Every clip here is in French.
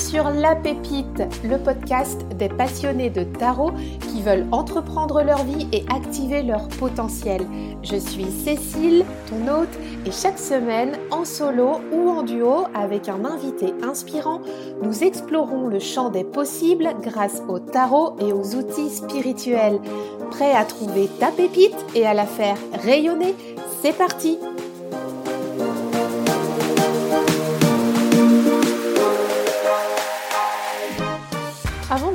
sur La Pépite, le podcast des passionnés de tarot qui veulent entreprendre leur vie et activer leur potentiel. Je suis Cécile, ton hôte, et chaque semaine, en solo ou en duo avec un invité inspirant, nous explorons le champ des possibles grâce au tarot et aux outils spirituels. Prêt à trouver ta pépite et à la faire rayonner? C'est parti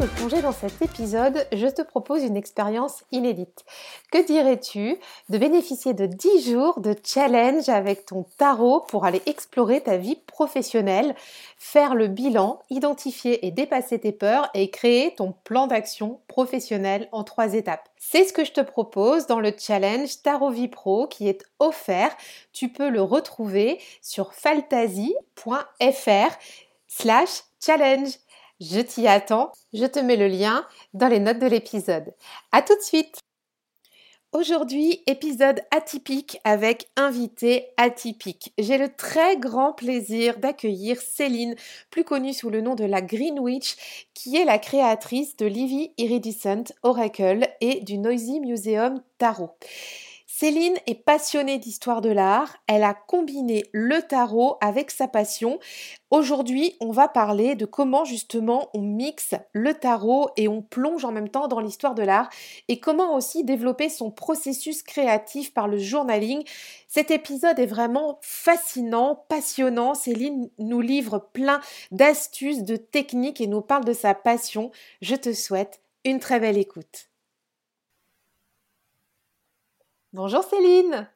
De plonger dans cet épisode, je te propose une expérience inédite. Que dirais-tu de bénéficier de 10 jours de challenge avec ton tarot pour aller explorer ta vie professionnelle, faire le bilan, identifier et dépasser tes peurs et créer ton plan d'action professionnel en trois étapes? C'est ce que je te propose dans le challenge Tarot Vie Pro qui est offert. Tu peux le retrouver sur fantasy.fr slash challenge. Je t'y attends, je te mets le lien dans les notes de l'épisode. A tout de suite Aujourd'hui, épisode atypique avec invité atypique. J'ai le très grand plaisir d'accueillir Céline, plus connue sous le nom de la Green Witch, qui est la créatrice de Livy Iridescent Oracle et du Noisy Museum Tarot. Céline est passionnée d'histoire de l'art, elle a combiné le tarot avec sa passion. Aujourd'hui, on va parler de comment justement on mixe le tarot et on plonge en même temps dans l'histoire de l'art et comment aussi développer son processus créatif par le journaling. Cet épisode est vraiment fascinant, passionnant. Céline nous livre plein d'astuces, de techniques et nous parle de sa passion. Je te souhaite une très belle écoute. Bonjour Céline.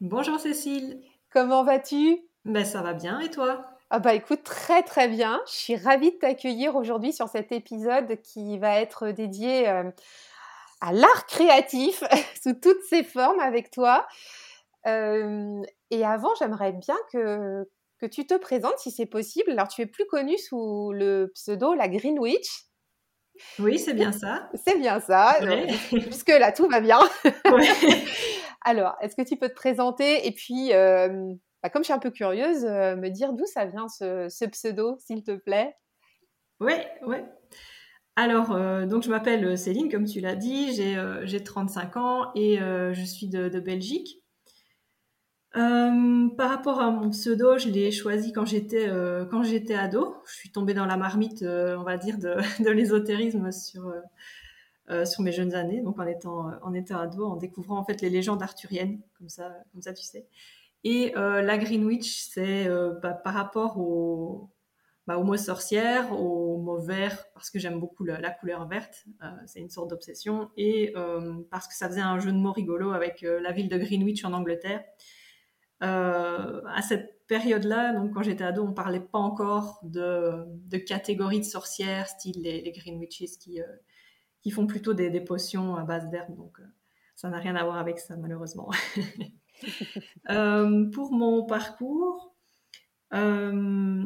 Bonjour Cécile. Comment vas-tu? Ben ça va bien et toi? Ah bah écoute très très bien. Je suis ravie de t'accueillir aujourd'hui sur cet épisode qui va être dédié euh, à l'art créatif sous toutes ses formes avec toi. Euh, et avant, j'aimerais bien que, que tu te présentes si c'est possible. Alors tu es plus connue sous le pseudo la Green Witch. Oui, c'est bien ça. C'est bien ça. Jusque là, tout va bien. Alors, est-ce que tu peux te présenter et puis, euh, bah, comme je suis un peu curieuse, euh, me dire d'où ça vient ce, pseudo, s'il te plaît? Oui, oui. Alors, euh, donc je m'appelle Céline, comme tu l'as dit, j'ai 35 ans et je suis de, Belgique. par rapport à mon pseudo, je l'ai choisi quand j'étais ado. Je suis tombée dans la marmite, on va dire, de l'ésotérisme sur euh, sur mes jeunes années, donc en étant, en étant ado, en découvrant en fait les légendes arthuriennes, comme ça, comme ça tu sais. Et euh, la Greenwich, c'est euh, bah, par rapport au, bah, aux mots sorcières, au mot vert, parce que j'aime beaucoup la, couleur verte, c'est une sorte d'obsession, et parce que ça faisait un jeu de mots rigolo avec la ville de Greenwich en Angleterre. à cette période-là, donc quand j'étais ado, on parlait pas encore de, de catégories de sorcières, style les, les Greenwiches qui, font plutôt des, potions à base d'herbes. Donc, euh, ça n'a rien à voir avec ça, malheureusement. Euh, pour mon parcours, euh,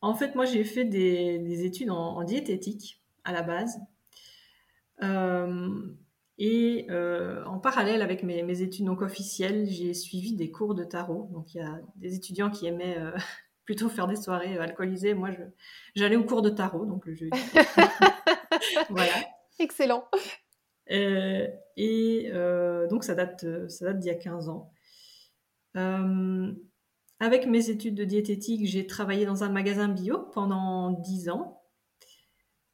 en fait, moi, j'ai fait des, études en, diététique à la base. et en parallèle avec mes, études donc officielles, j'ai suivi des cours de tarot. Donc, il y a des étudiants qui aimaient plutôt faire des soirées alcoolisées. Moi, j'allais au cours de tarot, donc le jeudi. voilà. Excellent. Euh, et euh, donc, ça date, ça date d'il y a 15 ans. Euh, avec mes études de diététique, j'ai travaillé dans un magasin bio pendant 10 ans.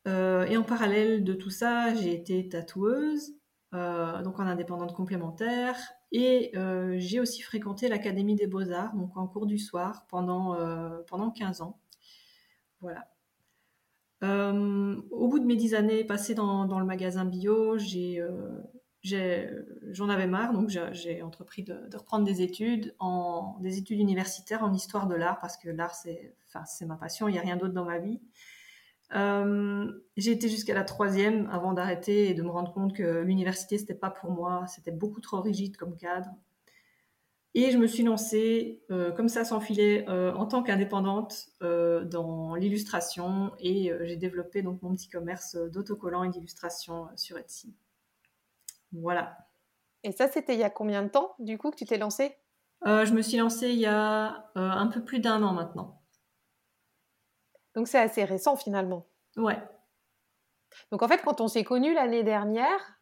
et en parallèle de tout ça, j'ai été tatoueuse, donc en indépendante complémentaire. Et j'ai aussi fréquenté l'Académie des Beaux-Arts, donc en cours du soir, pendant, pendant 15 ans. Voilà. Euh, au bout de mes dix années passées dans, le magasin bio, euh, j'en avais marre, donc j'ai entrepris de, reprendre des études, des études universitaires en histoire de l'art, parce que l'art, c'est ma passion, il n'y a rien d'autre dans ma vie. Euh, j'ai été jusqu'à la troisième avant d'arrêter et de me rendre compte que l'université, c'était pas pour moi, c'était beaucoup trop rigide comme cadre. Et je me suis lancée euh, comme ça sans filet euh, en tant qu'indépendante euh, dans l'illustration et j'ai développé donc mon petit commerce d'autocollants et d'illustration sur Etsy. Voilà. Et ça, c'était il y a combien de temps du coup que tu t'es lancée? Je me suis lancée il y a un peu plus d'un an maintenant. Donc c'est assez récent finalement. Ouais. Donc en fait, quand on s'est connus l'année dernière,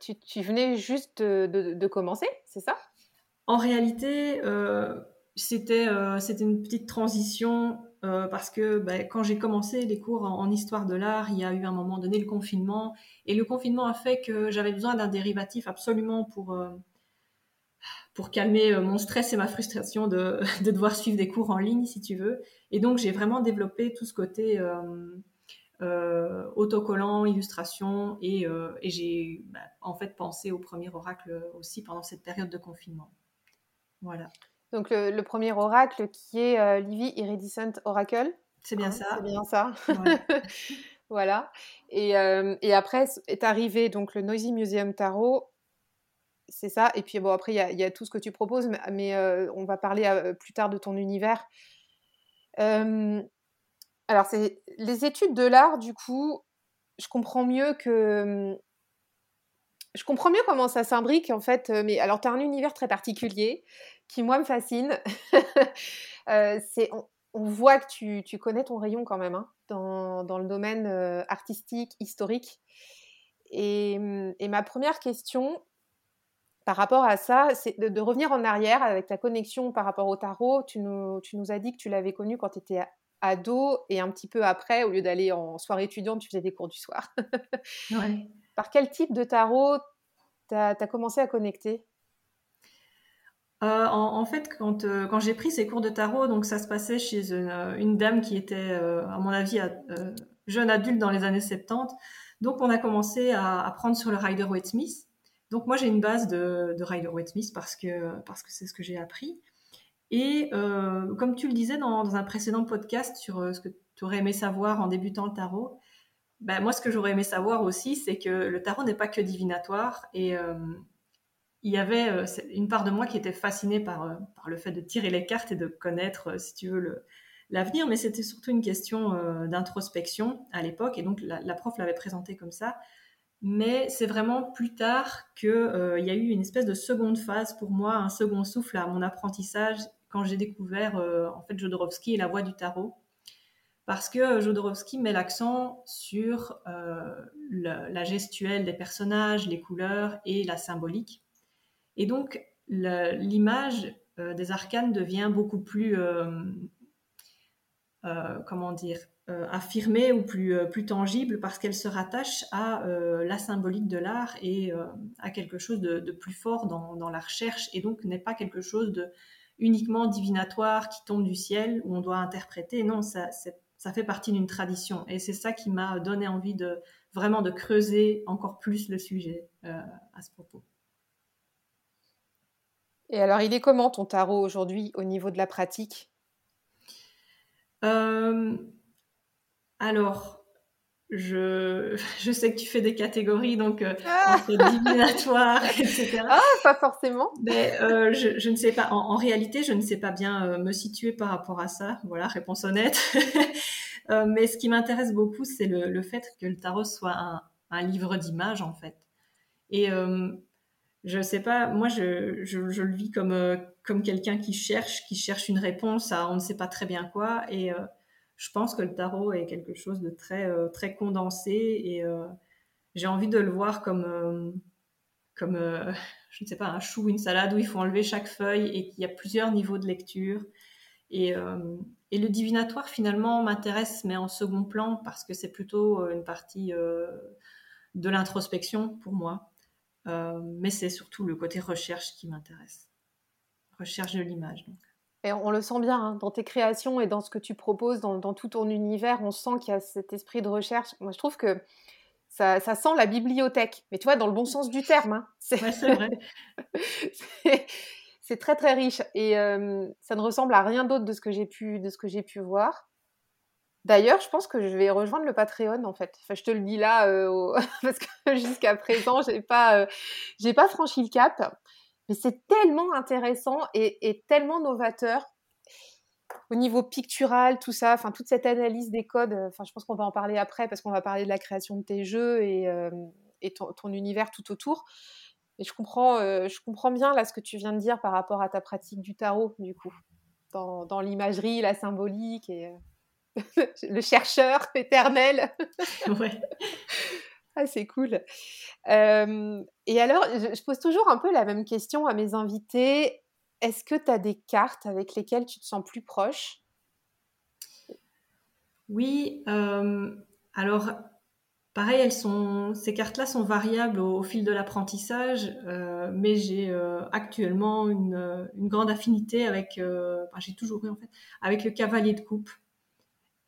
tu, venais juste de, commencer, c'est ça? En réalité, euh, c'était une petite transition parce que bah, quand j'ai commencé les cours en, histoire de l'art, il y a eu un moment donné le confinement. Et le confinement a fait que j'avais besoin d'un dérivatif absolument pour, calmer euh, mon stress et ma frustration de, devoir suivre des cours en ligne, si tu veux. Et donc, j'ai vraiment développé tout ce côté euh, euh, autocollant, illustration, et, j'ai bah, en fait pensé au premier oracle aussi pendant cette période de confinement. Voilà. Donc, le, premier oracle qui est Livy Iridescent Oracle. C'est bien hein, ça. C'est bien ça. voilà. Et, et après est arrivé donc le Noisy Museum Tarot c'est ça. Et puis bon, après, il y, a tout ce que tu proposes, mais, euh, on va parler euh, plus tard de ton univers. alors, c'est les études de l'art, du coup, je comprends mieux que. Je comprends mieux comment ça s'imbrique, en fait. Euh, mais alors, tu as un univers très particulier qui, moi, me fascine. c'est, on, voit que tu, connais ton rayon quand même hein, dans, le domaine artistique, historique. Et, et, ma première question, par rapport à ça, c'est de, revenir en arrière avec ta connexion par rapport au tarot. Tu nous, tu nous as dit que tu l'avais connu quand tu étais ado et un petit peu après, au lieu d'aller en soirée étudiante, tu faisais des cours du soir. Par quel type de tarot tu as, commencé à connecter? Euh, en, fait, quand, euh, quand j'ai pris ces cours de tarot, donc ça se passait chez une, euh, dame qui était, à mon avis, jeune adulte dans les années 70. Donc, on a commencé à apprendre sur le Rider-Waite Smith. Donc moi j'ai une base de, de Rider-Waite-Smith parce que parce que c'est ce que j'ai appris. Et comme tu le disais dans, un précédent podcast sur ce que tu aurais aimé savoir en débutant le tarot, ben, moi ce que j'aurais aimé savoir aussi c'est que le tarot n'est pas que divinatoire et euh, il y avait une part de moi qui était fascinée par, par le fait de tirer les cartes et de connaître, si tu veux, l'avenir, mais c'était surtout une question d'introspection à l'époque, et donc la, prof l'avait présenté comme ça mais c'est vraiment plus tard qu'il euh, y a eu une espèce de seconde phase pour moi, un second souffle à mon apprentissage quand j'ai découvert euh, en fait Jodorowsky et la voix du tarot. Parce que euh, Jodorowsky met l'accent sur la, gestuelle des personnages, les couleurs et la symbolique. Et donc l'image des arcanes devient beaucoup plus, comment dire, euh, affirmée ou plus, euh, plus tangible parce qu'elle se rattache à euh, la symbolique de l'art et à quelque chose de, plus fort dans, dans, la recherche et donc n'est pas quelque chose de uniquement divinatoire qui tombe du ciel où on doit interpréter. Non, ça, ça fait partie d'une tradition et c'est ça qui m'a donné envie de vraiment de creuser encore plus le sujet à ce propos. Et alors, il est comment ton tarot aujourd'hui au niveau de la pratique? Alors, je, je sais que tu fais des catégories, donc euh, ah entre divinatoire, etc. Ah, pas forcément. Mais euh, je, je, ne sais pas. En, réalité, je ne sais pas bien euh, me situer par rapport à ça. Voilà, réponse honnête. euh, mais ce qui m'intéresse beaucoup, c'est le, le, fait que le tarot soit un, un livre d'images, en fait. Et euh, je sais pas, moi, je, je, je le vis comme, euh, comme quelqu'un qui cherche, qui cherche une réponse à on ne sait pas très bien quoi. Et je pense que le tarot est quelque chose de très, euh, très condensé et euh, j'ai envie de le voir comme, euh, comme je ne sais pas, un chou, une salade où il faut enlever chaque feuille et qu'il y a plusieurs niveaux de lecture. Et, et le divinatoire, finalement, m'intéresse, mais en second plan, parce que c'est plutôt une partie de l'introspection pour moi. mais c'est surtout le côté recherche qui m'intéresse. Recherche de l'image, donc. Et on le sent bien hein, dans tes créations et dans ce que tu proposes, dans, tout ton univers, on sent qu'il y a cet esprit de recherche. Moi, je trouve que ça, sent la bibliothèque, mais tu vois, dans le bon sens du terme. Hein. C'est vrai. c'est très très riche et ça ne ressemble à rien d'autre de ce que j'ai pu de ce que j'ai pu voir. D'ailleurs, je pense que je vais rejoindre le Patreon en fait. Enfin, je te le dis là euh, parce que jusqu'à présent, j'ai pas euh, j'ai pas franchi le cap. Mais c'est tellement intéressant et, tellement novateur au niveau pictural, tout ça, enfin toute cette analyse des codes. Euh, enfin, je pense qu'on va en parler après parce qu'on va parler de la création de tes jeux et, euh, ton, univers tout autour. Et je comprends, euh, je comprends bien là ce que tu viens de dire par rapport à ta pratique du tarot, du coup, dans, l'imagerie, la symbolique et. le chercheur éternel. ouais. Ah, c'est cool. et alors, je, pose toujours un peu la même question à mes invités. Est-ce que tu as des cartes avec lesquelles tu te sens plus proche? Oui. alors, pareil, elles sont, ces cartes-là sont variables au, fil de l'apprentissage, mais j'ai actuellement une, grande affinité avec, j'ai toujours eu en fait, avec le cavalier de coupe.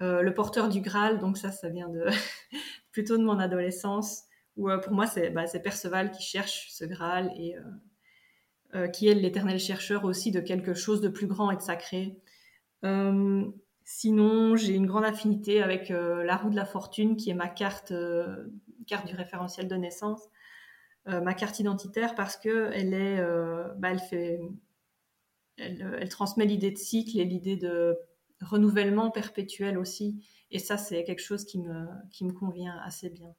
le porteur du Graal, donc ça, ça vient de plutôt de mon adolescence, où euh, pour moi, bah, c'est Perceval qui cherche ce Graal et euh, euh, qui est l'éternel chercheur aussi de quelque chose de plus grand et de sacré. sinon, j'ai une grande affinité avec la roue de la fortune, qui est ma carte, carte du référentiel de naissance, ma carte identitaire, parce que elle est, bah, elle fait, elle transmet l'idée de cycle et l'idée de renouvellement perpétuel aussi. Et ça, c'est quelque chose qui me, qui me convient assez bien.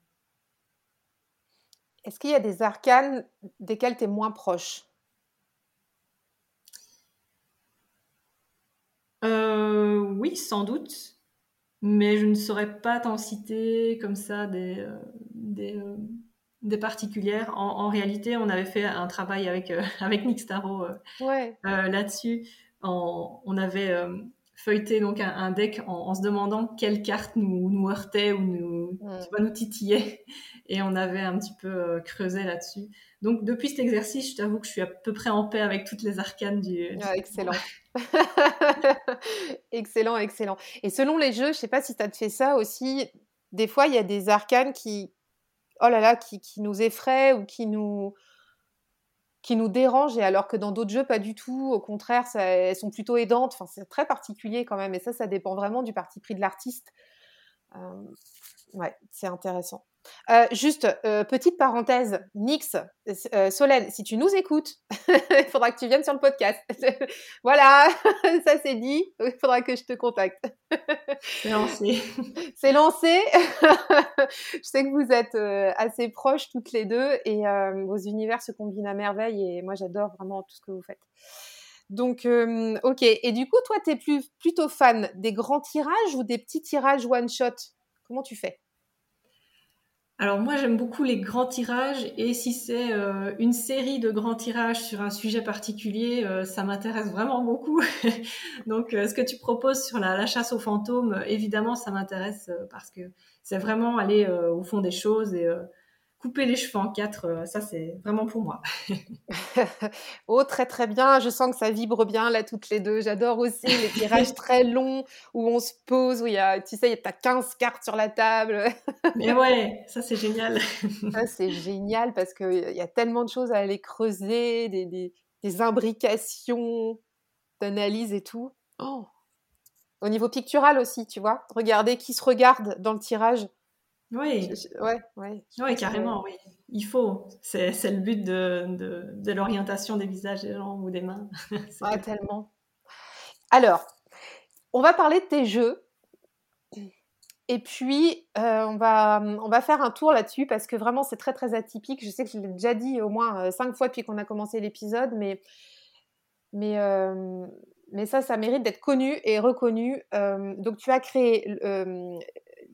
Est-ce qu'il y a des arcanes desquels tu es moins proche? Euh, Oui, sans doute. Mais je ne saurais pas t'en citer comme ça des, euh, des, euh, des, particulières. En, réalité, on avait fait un travail avec, avec Nick Starro là-dessus. On, avait feuilleter donc un, deck en, se demandant quelle carte nous, nous heurtait ou nous, mm. nous titillait. Et on avait un petit peu euh, creusé là-dessus. Donc depuis cet exercice, je t'avoue que je suis à peu près en paix avec toutes les arcanes du... Ah, excellent. excellent, excellent. Et selon les jeux, je sais pas si tu as fait ça aussi, des fois il y a des arcanes qui, oh là là, qui, qui nous effraient ou qui nous qui nous dérangent, et alors que dans d'autres jeux, pas du tout. Au contraire, elles sont plutôt aidantes. Enfin, c'est très particulier quand même. Et ça, ça dépend vraiment du parti pris de l'artiste. Euh, ouais, c'est intéressant. Euh, juste, euh, petite parenthèse, Nix, euh, Solène, si tu nous écoutes, il faudra que tu viennes sur le podcast. voilà, ça c'est dit, il faudra que je te contacte. c'est lancé. c'est lancé. je sais que vous êtes assez proches toutes les deux et vos univers se combinent à merveille et moi j'adore vraiment tout ce que vous faites. Donc, ok. Et du coup, toi, tu es plus, plutôt fan des grands tirages ou des petits tirages one-shot Comment tu fais? Alors moi j'aime beaucoup les grands tirages et si c'est euh, une série de grands tirages sur un sujet particulier, euh, ça m'intéresse vraiment beaucoup. Donc euh, ce que tu proposes sur la, chasse aux fantômes, évidemment ça m'intéresse parce que c'est vraiment aller au fond des choses et couper les cheveux en quatre, euh, ça c'est vraiment pour moi. oh, très très bien. Je sens que ça vibre bien là toutes les deux. J'adore aussi les tirages très longs où on se pose, où il y a, tu sais, tu as 15 cartes sur la table. Mais ouais, ça c'est génial. ça c'est génial parce qu'il y a tellement de choses à aller creuser, des, des, des imbrications d'analyse et tout. Oh. Au niveau pictural aussi, tu vois. Regardez qui se regarde dans le tirage. Oui. ouais, ouais. Oui, carrément, oui. Il faut. C'est, le but de, de, de l'orientation des visages des gens ou des mains. ah, tellement. Alors, on va parler de tes jeux. Et puis, euh, on, va, on va faire un tour là-dessus parce que vraiment, c'est très, très atypique. Je sais que je l'ai déjà dit au moins euh, cinq fois depuis qu'on a commencé l'épisode, mais, mais, euh, mais ça, ça mérite d'être connu et reconnu. donc, tu as créé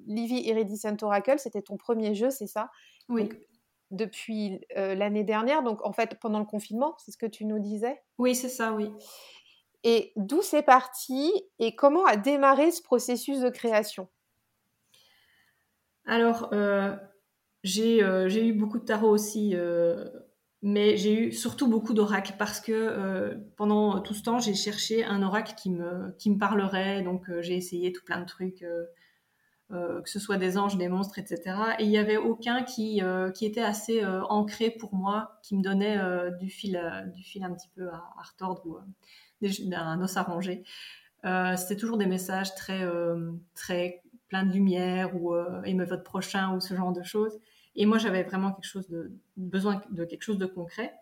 Livy Iridescent Oracle, c'était ton premier jeu, c'est ça? Oui. depuis euh, l'année dernière, donc en fait pendant le confinement, c'est ce que tu nous disais? Oui, c'est ça, oui. Et d'où c'est parti? Et comment a démarré ce processus de création? Alors, euh, euh, j'ai eu beaucoup de tarot aussi, mais j'ai eu surtout beaucoup d'oracles parce que pendant tout ce temps, j'ai cherché un oracle qui me, qui me parlerait, donc j'ai essayé tout plein de trucs. Euh, que ce soit des anges, des monstres, etc. Et il n'y avait aucun qui, euh, qui était assez euh, ancré pour moi, qui me donnait du, fil, du fil un petit peu à, retordre ou un os à ronger. C'était toujours des messages très, très pleins de lumière ou aimez votre prochain ou ce genre de choses. Et moi, j'avais vraiment besoin de quelque chose de concret.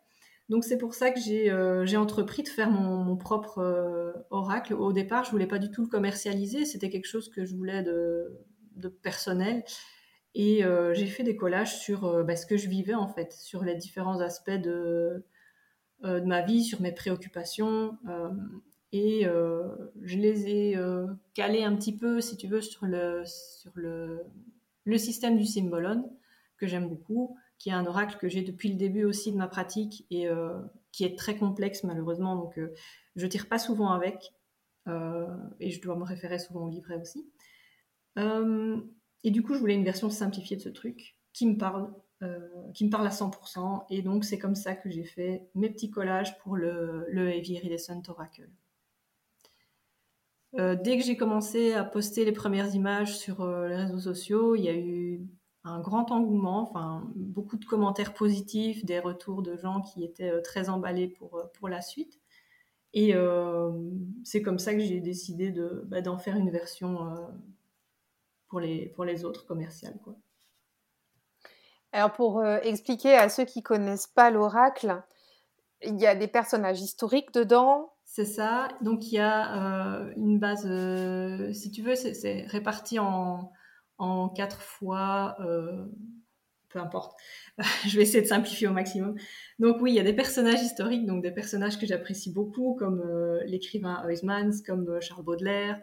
Donc c'est pour ça que j'ai entrepris de faire mon, mon propre oracle. Au départ, je voulais pas du tout le commercialiser. C'était quelque chose que je voulais de, de personnel. Et euh, j'ai fait des collages sur euh, bah, ce que je vivais en fait, sur les différents aspects de, euh, ma vie, sur mes préoccupations. et je les ai calés un petit peu, si tu veux, sur le, sur le, le système du Symbolon, que j'aime beaucoup, qui est un oracle que j'ai depuis le début aussi de ma pratique et qui est très complexe malheureusement, donc je tire pas souvent avec et je dois me référer souvent au livret aussi. Et du coup, je voulais une version simplifiée de ce truc qui me parle euh, qui me parle à 100%. Et donc, c'est comme ça que j'ai fait mes petits collages pour le, le Heavy Iridescent Oracle. Euh, dès que j'ai commencé à poster les premières images sur euh, les réseaux sociaux, il y a eu un grand engouement, enfin beaucoup de commentaires positifs, des retours de gens qui étaient très emballés pour, pour la suite. Et c'est comme ça que j'ai décidé de, bah, d'en faire une version pour, les, pour les autres commerciales. Quoi. Alors pour euh, expliquer à ceux qui connaissent pas l'oracle, il y a des personnages historiques dedans. C'est ça. Donc il y a euh, une base, euh, si tu veux, c'est réparti en, en quatre fois. peu importe. Je vais essayer de simplifier au maximum. Donc oui, il y a des personnages historiques, donc des personnages que j'apprécie beaucoup, comme l'écrivain Huysmans, comme Charles Baudelaire,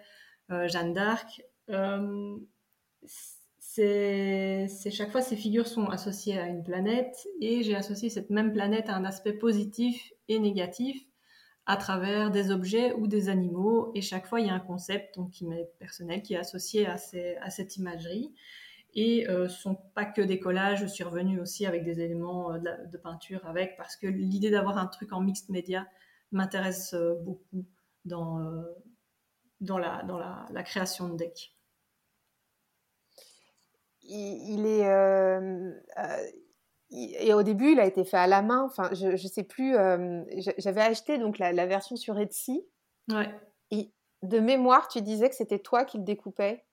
Jeanne d'Arc c'est chaque fois ces figures sont associées à une planète et j'ai associé cette même planète à un aspect positif et négatif à travers des objets ou des animaux. Et chaque fois il y a un concept donc qui m'est personnel qui est associé à, à cette imagerie. Et euh, sont pas que des collages, je suis revenue aussi avec des éléments euh, de, peinture avec parce que l'idée d'avoir un truc en mixed média m'intéresse euh, beaucoup dans, euh, dans, la, dans la, création de decks il, est. Euh, euh, et au début, il a été fait à la main. Enfin, je ne sais plus. Euh, j'avais acheté donc la, version sur Etsy. Ouais. Et de mémoire, tu disais que c'était toi qui le découpais.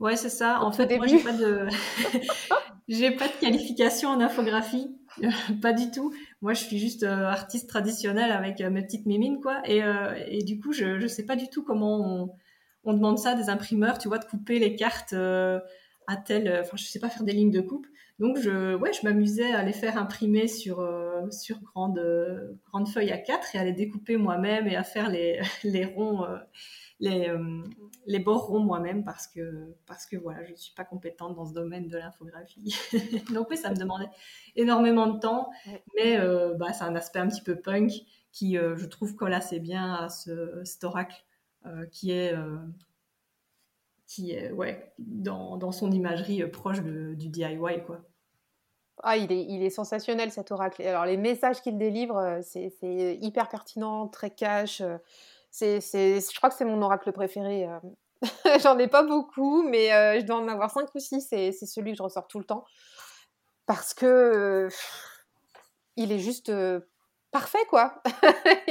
Ouais, c'est ça. En fait, moi, j'ai pas de, j'ai pas de qualification en infographie, pas du tout. Moi, je suis juste artiste traditionnelle avec mes petites mimines, quoi. Et, et, du coup, je, je sais pas du tout comment on, on demande ça des imprimeurs, tu vois, de couper les cartes à tel, enfin je sais pas faire des lignes de coupe. Donc je, ouais, je m'amusais à les faire imprimer sur euh, sur grandes grandes feuilles à 4 et à les découper moi-même et à faire les les ronds euh, les euh, les bords ronds moi-même parce que parce que voilà, je suis pas compétente dans ce domaine de l'infographie. Donc oui, ça me demandait énormément de temps, mais bah c'est un aspect un petit peu punk qui je trouve colle assez bien à ce cet oracle qui est qui est ouais, dans, dans son imagerie euh, proche du DIY. Quoi. Ah, il est, il est sensationnel cet oracle. Alors les messages qu'il délivre, euh, c'est, hyper pertinent, très cash. Euh, c'est, je crois que c'est mon oracle préféré. J'en ai pas beaucoup, mais je dois en avoir cinq ou six. C'est, celui que je ressors tout le temps. Parce que il est juste parfait, quoi.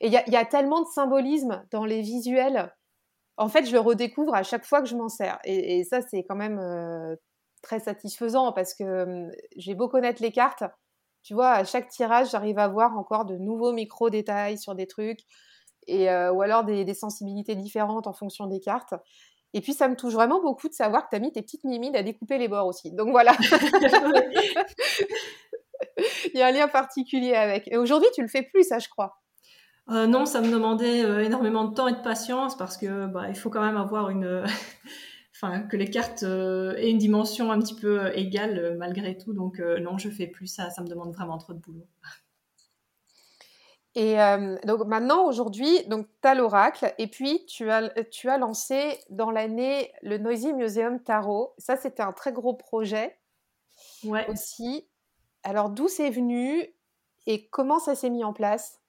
Et il y, y, a tellement de symbolisme dans les visuels en fait, je le redécouvre à chaque fois que je m'en sers. Et, ça, c'est quand même euh, très satisfaisant parce que j'ai beau connaître les cartes, tu vois, à chaque tirage, j'arrive à voir encore de nouveaux micro-détails sur des trucs, et, euh, ou alors des, sensibilités différentes en fonction des cartes. Et puis, ça me touche vraiment beaucoup de savoir que tu as mis tes petites mimides à découper les bords aussi. Donc voilà. Il y a un lien particulier avec. Et aujourd'hui, tu le fais plus, ça, je crois. Euh, non, ça me demandait euh, énormément de temps et de patience parce que bah, il faut quand même avoir une, enfin que les cartes euh, aient une dimension un petit peu égale malgré tout. Donc non, je fais plus ça. Ça me demande vraiment trop de boulot. Et donc maintenant, aujourd'hui, donc tu as l'oracle et puis tu as, tu as lancé dans l'année le Noisy Museum Tarot. Ça, c'était un très gros projet ouais. aussi. Alors d'où c'est venu et comment ça s'est mis en place?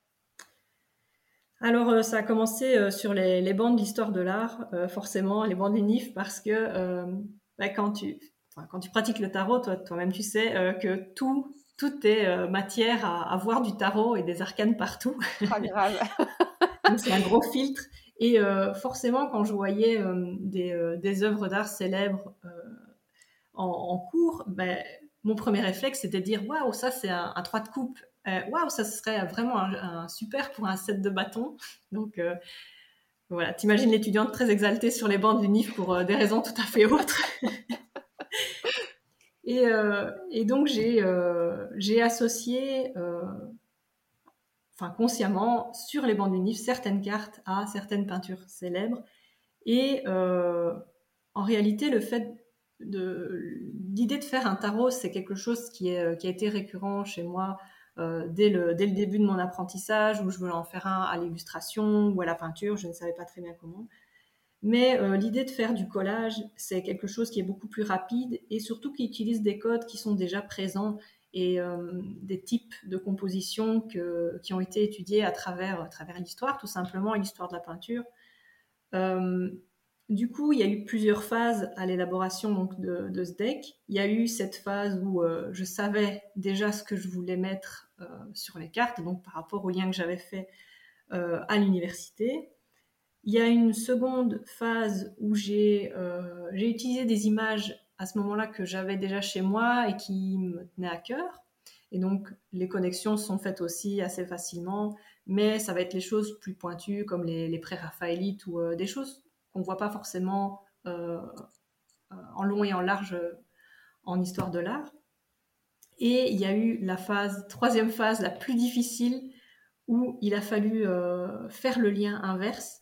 Alors, euh, ça a commencé euh, sur les, les bancs de l'histoire de l'art, euh, forcément, les bancs NIF, parce que bah, quand, tu, quand tu pratiques le tarot, toi, toi-même, tu sais que tout, tout est matière à, à, voir du tarot et des arcanes partout. Pas grave. C'est un gros filtre. Et forcément, quand je voyais des, des œuvres d'art célèbres en, en, cours, ben, mon premier réflexe, c'était de dire Waouh, ça, c'est un, un 3 de coupe euh, waouh, ça serait vraiment un, super pour un set de bâtons. Donc euh, voilà, t'imagines l'étudiante très exaltée sur les bancs du NIF pour euh, des raisons tout à fait autres. et, donc j'ai associé, enfin consciemment, sur les bandes livre certaines cartes à certaines peintures célèbres. Et en réalité, le fait l'idée de faire un tarot, c'est quelque chose qui, est, qui a été récurrent chez moi euh, dès, le, dès le début de mon apprentissage, où je voulais en faire un à l'illustration ou à la peinture, je ne savais pas très bien comment. Mais euh, l'idée de faire du collage, c'est quelque chose qui est beaucoup plus rapide et surtout qui utilise des codes qui sont déjà présents et euh, des types de compositions que, qui ont été étudiés à travers, à travers l'histoire, tout simplement, l'histoire de la peinture. Du coup, il y a eu plusieurs phases à l'élaboration de, ce deck. Il y a eu cette phase où euh, je savais déjà ce que je voulais mettre euh, sur les cartes, donc par rapport au lien que j'avais fait euh, à l'université. Il y a une seconde phase où j'ai utilisé des images à ce moment-là que j'avais déjà chez moi et qui me tenaient à cœur. Et donc, les connexions sont faites aussi assez facilement, mais ça va être les choses plus pointues comme les, les pré-raphaélites ou des choses qu'on ne voit pas forcément euh, euh, en long et en large euh, en histoire de l'art. Et il y a eu la phase, troisième phase, la plus difficile, où il a fallu faire le lien inverse.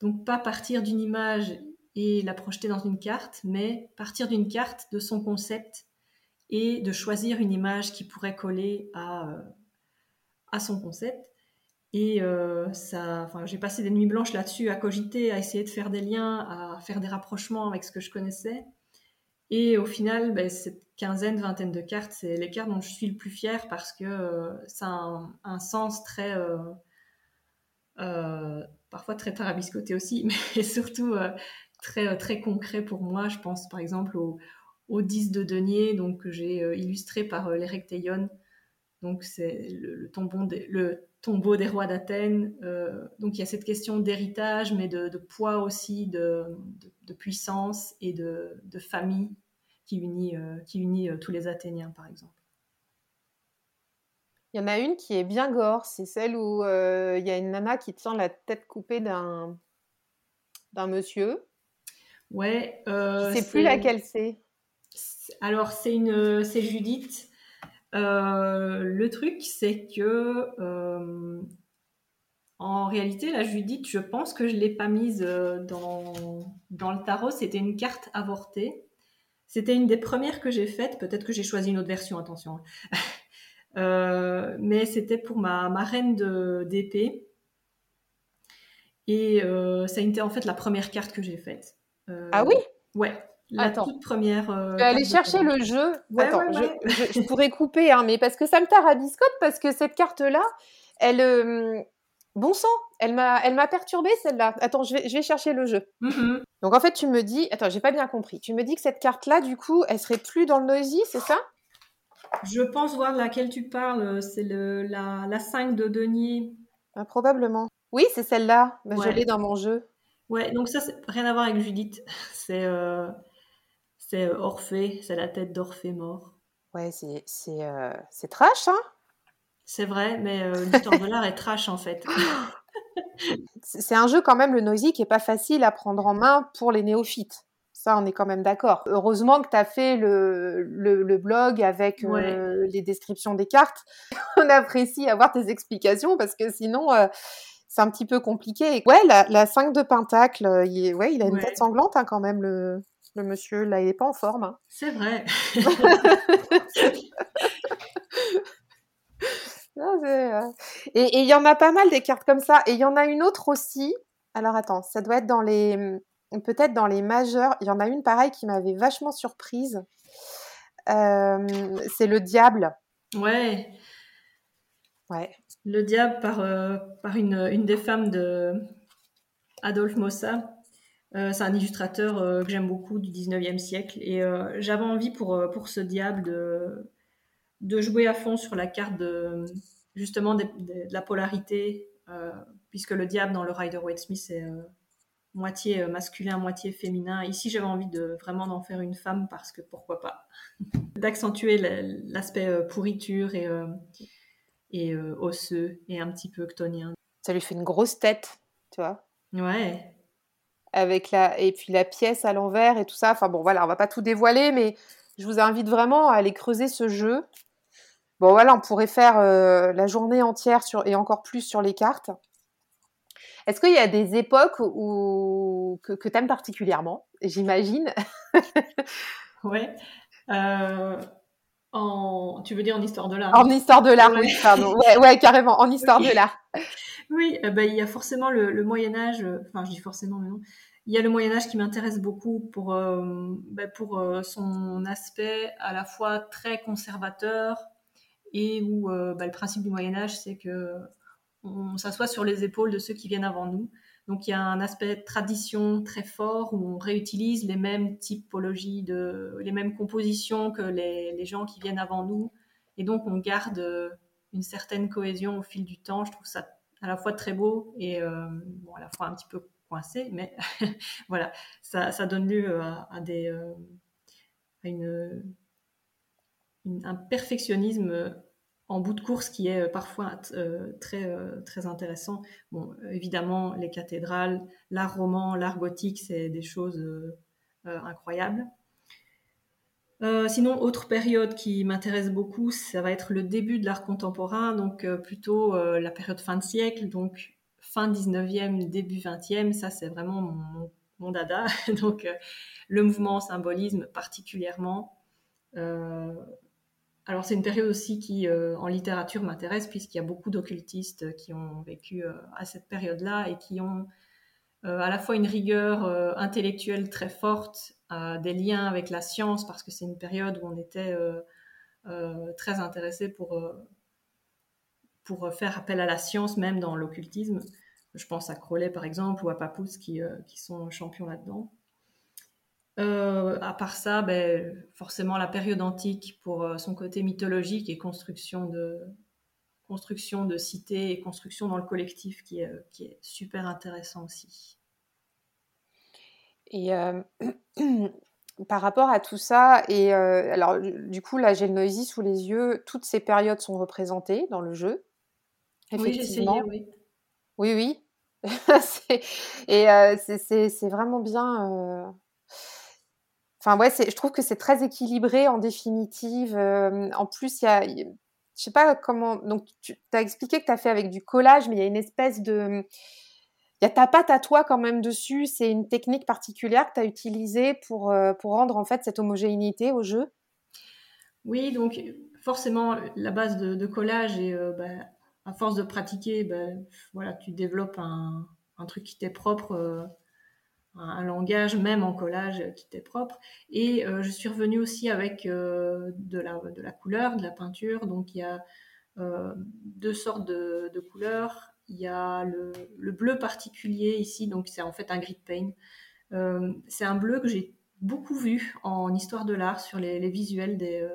Donc pas partir d'une image et la projeter dans une carte, mais partir d'une carte, de son concept, et de choisir une image qui pourrait coller à, à son concept. Et euh, j'ai passé des nuits blanches là-dessus à cogiter, à essayer de faire des liens, à faire des rapprochements avec ce que je connaissais. Et au final, ben, cette quinzaine, vingtaine de cartes, c'est les cartes dont je suis le plus fière parce que euh, ça a un, sens très, euh, parfois très tarabiscoté aussi, mais surtout très, très concret pour moi. Je pense par exemple au, au 10 de denier, donc que j'ai illustré par Taillon. Donc c'est le, le, le tombeau des rois d'Athènes. Euh, donc il y a cette question d'héritage, mais de, poids aussi, de, puissance et de, famille qui unit, euh, qui unit euh, tous les Athéniens, par exemple. Il y en a une qui est bien gore, c'est celle où il y a une nana qui tient la tête coupée d'un d'un monsieur. Ouais. Je sais plus laquelle c'est. Alors c'est une, c'est Judith. Euh, le truc, c'est que euh, en réalité, la Judith, je pense que je ne l'ai pas mise euh, dans, dans le tarot. C'était une carte avortée. C'était une des premières que j'ai faites. Peut-être que j'ai choisi une autre version, attention. mais c'était pour ma, ma reine d'épée. Et ça a été en fait la première carte que j'ai faite. ah oui? Ouais. La toute première. Euh, je vais aller chercher le jeu. Attends, Je, pourrais couper, hein, mais parce que ça me tarabiscote, parce que cette carte-là, elle. Euh, bon sang, elle m'a, elle m'a perturbée celle-là. Attends, je vais, je vais chercher le jeu. Donc en fait, tu me dis, attends, j'ai pas bien compris. Tu me dis que cette carte-là, du coup, elle serait plus dans le noisy, c'est ça? Je pense voir laquelle tu parles. C'est le, la, la 5 de denier. Ah, probablement. Oui, c'est celle-là. Bah, je l'ai dans mon jeu. Ouais, donc ça, c'est rien à voir avec Judith. C'est euh, c'est euh, Orphée, c'est la tête d'Orphée mort. Ouais, c'est, c'est, euh, c'est trash, hein? C'est vrai, mais euh, l'histoire de l'art est trash en fait. c'est un jeu quand même, le Noisy, qui est pas facile à prendre en main pour les néophytes. Ça, on est quand même d'accord. Heureusement que tu as fait le, le, blog avec les descriptions des cartes. on apprécie avoir tes explications parce que sinon, c'est un petit peu compliqué. Ouais, la, la 5 de Pentacle, il, ouais, il a une tête sanglante hein, quand même, le, le monsieur, là, il n'est pas en forme. Hein. C'est vrai. Euh, et il y en a pas mal des cartes comme ça. Et il y en a une autre aussi. Alors attends, ça doit être dans les. Peut-être dans les majeurs. Il y en a une pareille qui m'avait vachement surprise. Euh, c'est le diable. Ouais. Ouais. Le diable par, euh, par une, une, des femmes de Adolphe Mossa. Euh, c'est un illustrateur euh, que j'aime beaucoup du 19e siècle. Et euh, j'avais envie pour, pour ce diable de, de jouer à fond sur la carte de, justement de, la polarité, puisque le diable dans le Rider Waite Smith c'est moitié masculin, moitié féminin. Ici, j'avais envie de vraiment d'en faire une femme parce que pourquoi pas D'accentuer l'aspect pourriture et, et osseux et un petit peu ctonien. Ça lui fait une grosse tête, tu vois Ouais avec la et puis la pièce à l'envers et tout ça. Enfin bon, voilà, on va pas tout dévoiler, mais je vous invite vraiment à aller creuser ce jeu. bon voilà, on pourrait faire la journée entière sur et encore plus sur les cartes. Est-ce qu'il y a des époques où, que, tu aimes particulièrement, j'imagine Ouais. En... Tu veux dire en histoire de l'art En histoire de l'art, oui, pardon. Ouais, ouais, carrément, en histoire de l'art. Oui, bah, il y a forcément le, Moyen Âge, enfin je dis forcément, mais non. Il y a le Moyen Âge qui m'intéresse beaucoup pour, bah, pour son aspect à la fois très conservateur et où bah, le principe du Moyen Âge, c'est que on s'assoit sur les épaules de ceux qui viennent avant nous. Donc il y a un aspect tradition très fort où on réutilise les mêmes typologies, les mêmes compositions que les, gens qui viennent avant nous. Et donc on garde une certaine cohésion au fil du temps. Je trouve ça à la fois très beau et euh, à la fois un petit peu coincé, mais voilà, ça, donne lieu à, euh, un perfectionnisme en bout de course qui est euh, parfois euh, très, euh, très intéressant. Bon, évidemment, les cathédrales, l'art roman, l'art gothique, c'est des choses incroyables. sinon, autre période qui m'intéresse beaucoup, ça va être le début de l'art contemporain, donc plutôt la période fin de siècle, donc fin 19e, début 20e, ça c'est vraiment mon, mon, dada. donc le mouvement symbolisme particulièrement. Alors c'est une période aussi qui, euh, en littérature, m'intéresse puisqu'il y a beaucoup d'occultistes qui ont vécu euh, à cette période-là et qui ont euh, à la fois une rigueur intellectuelle très forte, des liens avec la science parce que c'est une période où on était très intéressé pour, pour faire appel à la science même dans l'occultisme. Je pense à Crowley par exemple ou à Papous qui, qui sont champions là-dedans. Euh, à part ça, ben, forcément la période antique pour euh, son côté mythologique et construction de, construction de cités et construction dans le collectif qui est, qui est super intéressant aussi. Et euh, par rapport à tout ça, et alors du coup là j'ai le Noisy sous les yeux, toutes ces périodes sont représentées dans le jeu. Oui, j'ai essayé, oui. Oui, oui. et c'est vraiment bien Enfin, ouais, je trouve que c'est très équilibré en définitive. Euh, en plus, il y a, je sais pas comment. Donc, tu as expliqué que tu as fait avec du collage, mais il y a une espèce de. Il y a ta patte à toi quand même dessus. C'est une technique particulière que tu as utilisée pour, euh, pour rendre en fait cette homogénéité au jeu? Oui, donc forcément, la base de, collage, et euh, bah, à force de pratiquer, bah, voilà, tu développes un, un truc qui t'est propre un, langage même en collage qui était propre. Et euh, je suis revenue aussi avec euh, de, la, de la couleur, de la peinture. Donc il y a euh, deux sortes de, couleurs. Il y a le, bleu particulier ici, donc c'est en fait un grid paint. c'est un bleu que j'ai beaucoup vu en histoire de l'art sur les, visuels des,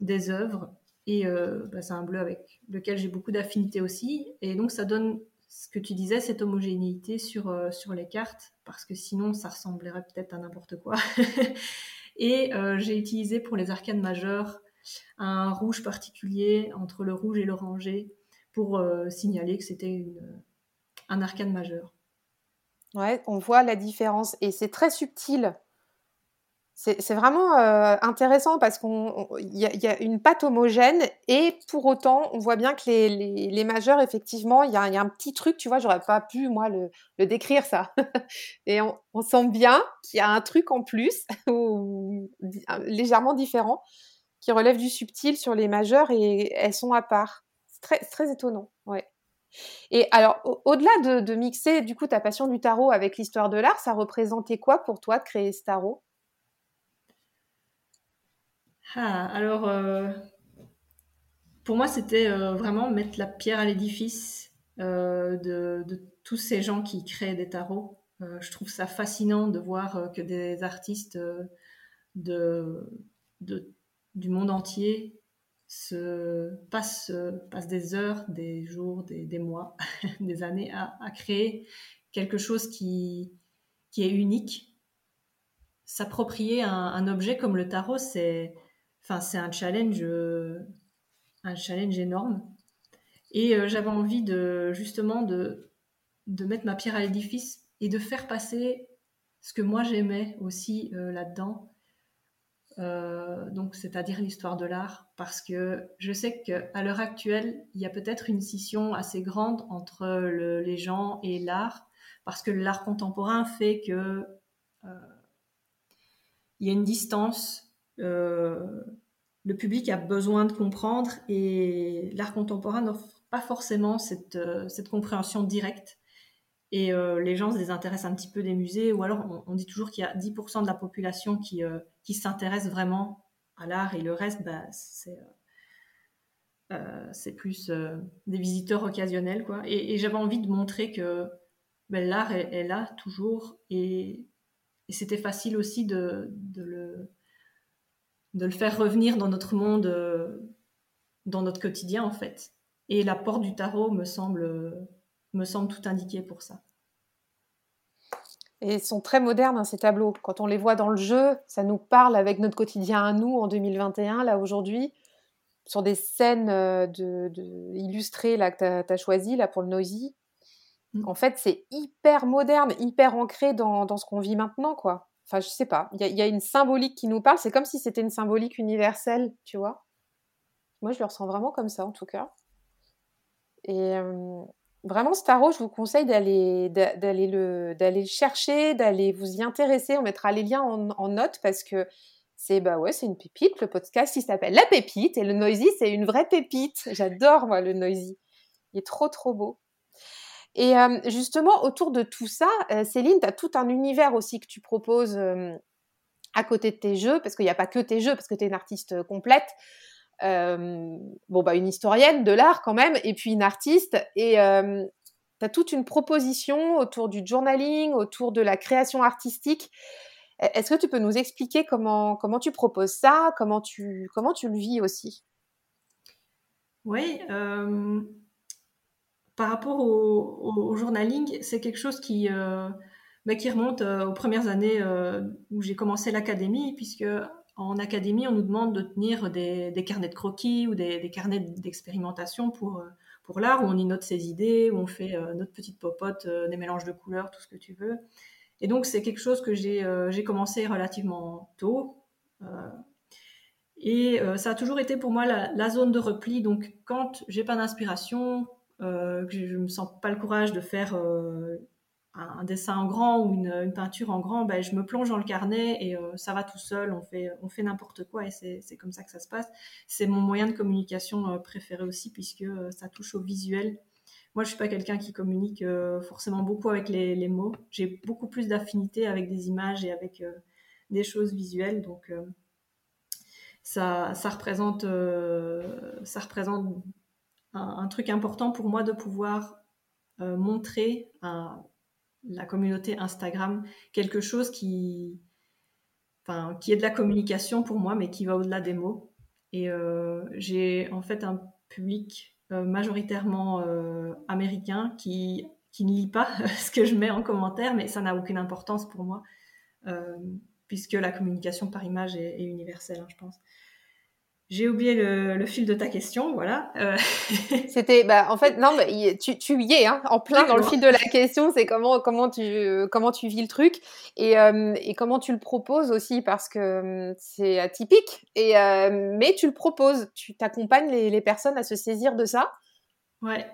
des œuvres. Et bah, c'est un bleu avec lequel j'ai beaucoup d'affinité aussi. Et donc ça donne ce que tu disais, cette homogénéité sur, euh, sur les cartes, parce que sinon ça ressemblerait peut-être à n'importe quoi. et euh, j'ai utilisé pour les arcanes majeures un rouge particulier entre le rouge et l'oranger pour euh, signaler que c'était un arcane majeur. Ouais, on voit la différence et c'est très subtil c'est vraiment euh, intéressant parce qu'il y, a une pâte homogène et pour autant, on voit bien que les, majeurs, effectivement, il y, a un petit truc, tu vois, j'aurais pas pu, moi, le, décrire ça. et on, sent bien qu'il y a un truc en plus, légèrement différent, qui relève du subtil sur les majeurs et elles sont à part. C'est très, très étonnant, ouais. Et alors, au-delà de, de, mixer, du coup, ta passion du tarot avec l'histoire de l'art, ça représentait quoi pour toi de créer ce tarot? Ah, alors, euh, pour moi, c'était euh, vraiment mettre la pierre à l'édifice euh, de, tous ces gens qui créent des tarots. je trouve ça fascinant de voir que des artistes de, du monde entier se passent, des heures, des jours, des, mois, des années à, créer quelque chose qui, qui est unique. S'approprier un, objet comme le tarot, c'est Enfin, c'est un challenge, euh, un challenge énorme. Et euh, j'avais envie de justement de, de mettre ma pierre à l'édifice et de faire passer ce que moi j'aimais aussi euh, là-dedans. donc c'est-à-dire l'histoire de l'art, parce que je sais qu'à l'heure actuelle, il y a peut-être une scission assez grande entre les gens et l'art, parce que l'art contemporain fait que il y a une distance. Euh, le public a besoin de comprendre et l'art contemporain n'offre pas forcément cette, euh, compréhension directe. Et euh, les gens se désintéressent un petit peu des musées, ou alors on, dit toujours qu'il y a 10% de la population qui, s'intéresse vraiment à l'art et le reste, bah, c'est plus des visiteurs occasionnels. Quoi. Et, j'avais envie de montrer que ben, l'art est, là toujours et c'était facile aussi de, le, de le faire revenir dans notre monde, euh, dans notre quotidien en fait. Et l'apport du tarot me semble, me semble tout indiqué pour ça. Et ils sont très modernes, hein, ces tableaux. Quand on les voit dans le jeu, ça nous parle avec notre quotidien à nous en 2021, là aujourd'hui, sur des scènes euh, de, illustrées là, que tu as, choisies là, pour le Noisy. Mmh. En fait, c'est hyper moderne, hyper ancré dans, dans ce qu'on vit maintenant, quoi. Enfin, je sais pas. Il y, a une symbolique qui nous parle. C'est comme si c'était une symbolique universelle, tu vois. Moi, je le ressens vraiment comme ça, en tout cas. Et euh, vraiment, Staro, je vous conseille d'aller d'aller le d'aller chercher, d'aller vous y intéresser. On mettra les liens en, note parce que c'est bah c'est une pépite. Le podcast, il s'appelle La Pépite et le Noisy, c'est une vraie pépite. J'adore moi le Noisy. Il est trop trop beau. Et justement, autour de tout ça, Céline, tu as tout un univers aussi que tu proposes à côté de tes jeux, parce qu'il n'y a pas que tes jeux, parce que tu es une artiste complète. bon, bah, une historienne de l'art quand même, et puis une artiste. Et tu as toute une proposition autour du journaling, autour de la création artistique. E, est-ce que tu peux nous expliquer comment, comment tu proposes ça, comment tu, comment tu le vis aussi? Oui, par rapport au, journaling, c'est quelque chose qui, euh, bah, remonte euh, aux premières années euh, où j'ai commencé l'académie, puisque en académie, on nous demande de tenir des, carnets de croquis ou des, carnets d'expérimentation pour, l'art, où on y note ses idées, où on fait notre petite popote, des mélanges de couleurs, tout ce que tu veux. Et donc, c'est quelque chose que j'ai commencé relativement tôt. et ça a toujours été pour moi la, la zone de repli. Donc, quand j'ai pas d'inspiration, que je ne me sens pas le courage de faire euh, un, dessin en grand ou une, peinture en grand, ben, je me plonge dans le carnet et euh, ça va tout seul, on fait, on fait n'importe quoi et c'est comme ça que ça se passe. C'est mon moyen de communication préféré aussi puisque ça touche au visuel. Moi, je suis pas quelqu'un qui communique forcément beaucoup avec les, les mots. J'ai beaucoup plus d'affinité avec des images et avec des choses visuelles. Donc, ça, ça, représente, ça représente un, truc important pour moi de pouvoir euh, montrer à la communauté Instagram quelque chose qui, enfin, qui est de la communication pour moi, mais qui va au-delà des mots. Et euh, j'ai en fait un public euh, majoritairement américain qui, qui ne lit pas ce que je mets en commentaire, mais ça n'a aucune importance pour moi, puisque la communication par image est, universelle, hein, je pense. J'ai oublié le, fil de ta question, voilà. Euh. C'était, bah, en fait, non, mais tu, tu y es, hein, en plein dans le fil de la question. C'est comment, comment tu, comment tu vis le truc et, euh, et comment tu le proposes aussi parce que hum, c'est atypique. Et euh, mais tu le proposes, tu t'accompagnes les, les, personnes à se saisir de ça. Ouais,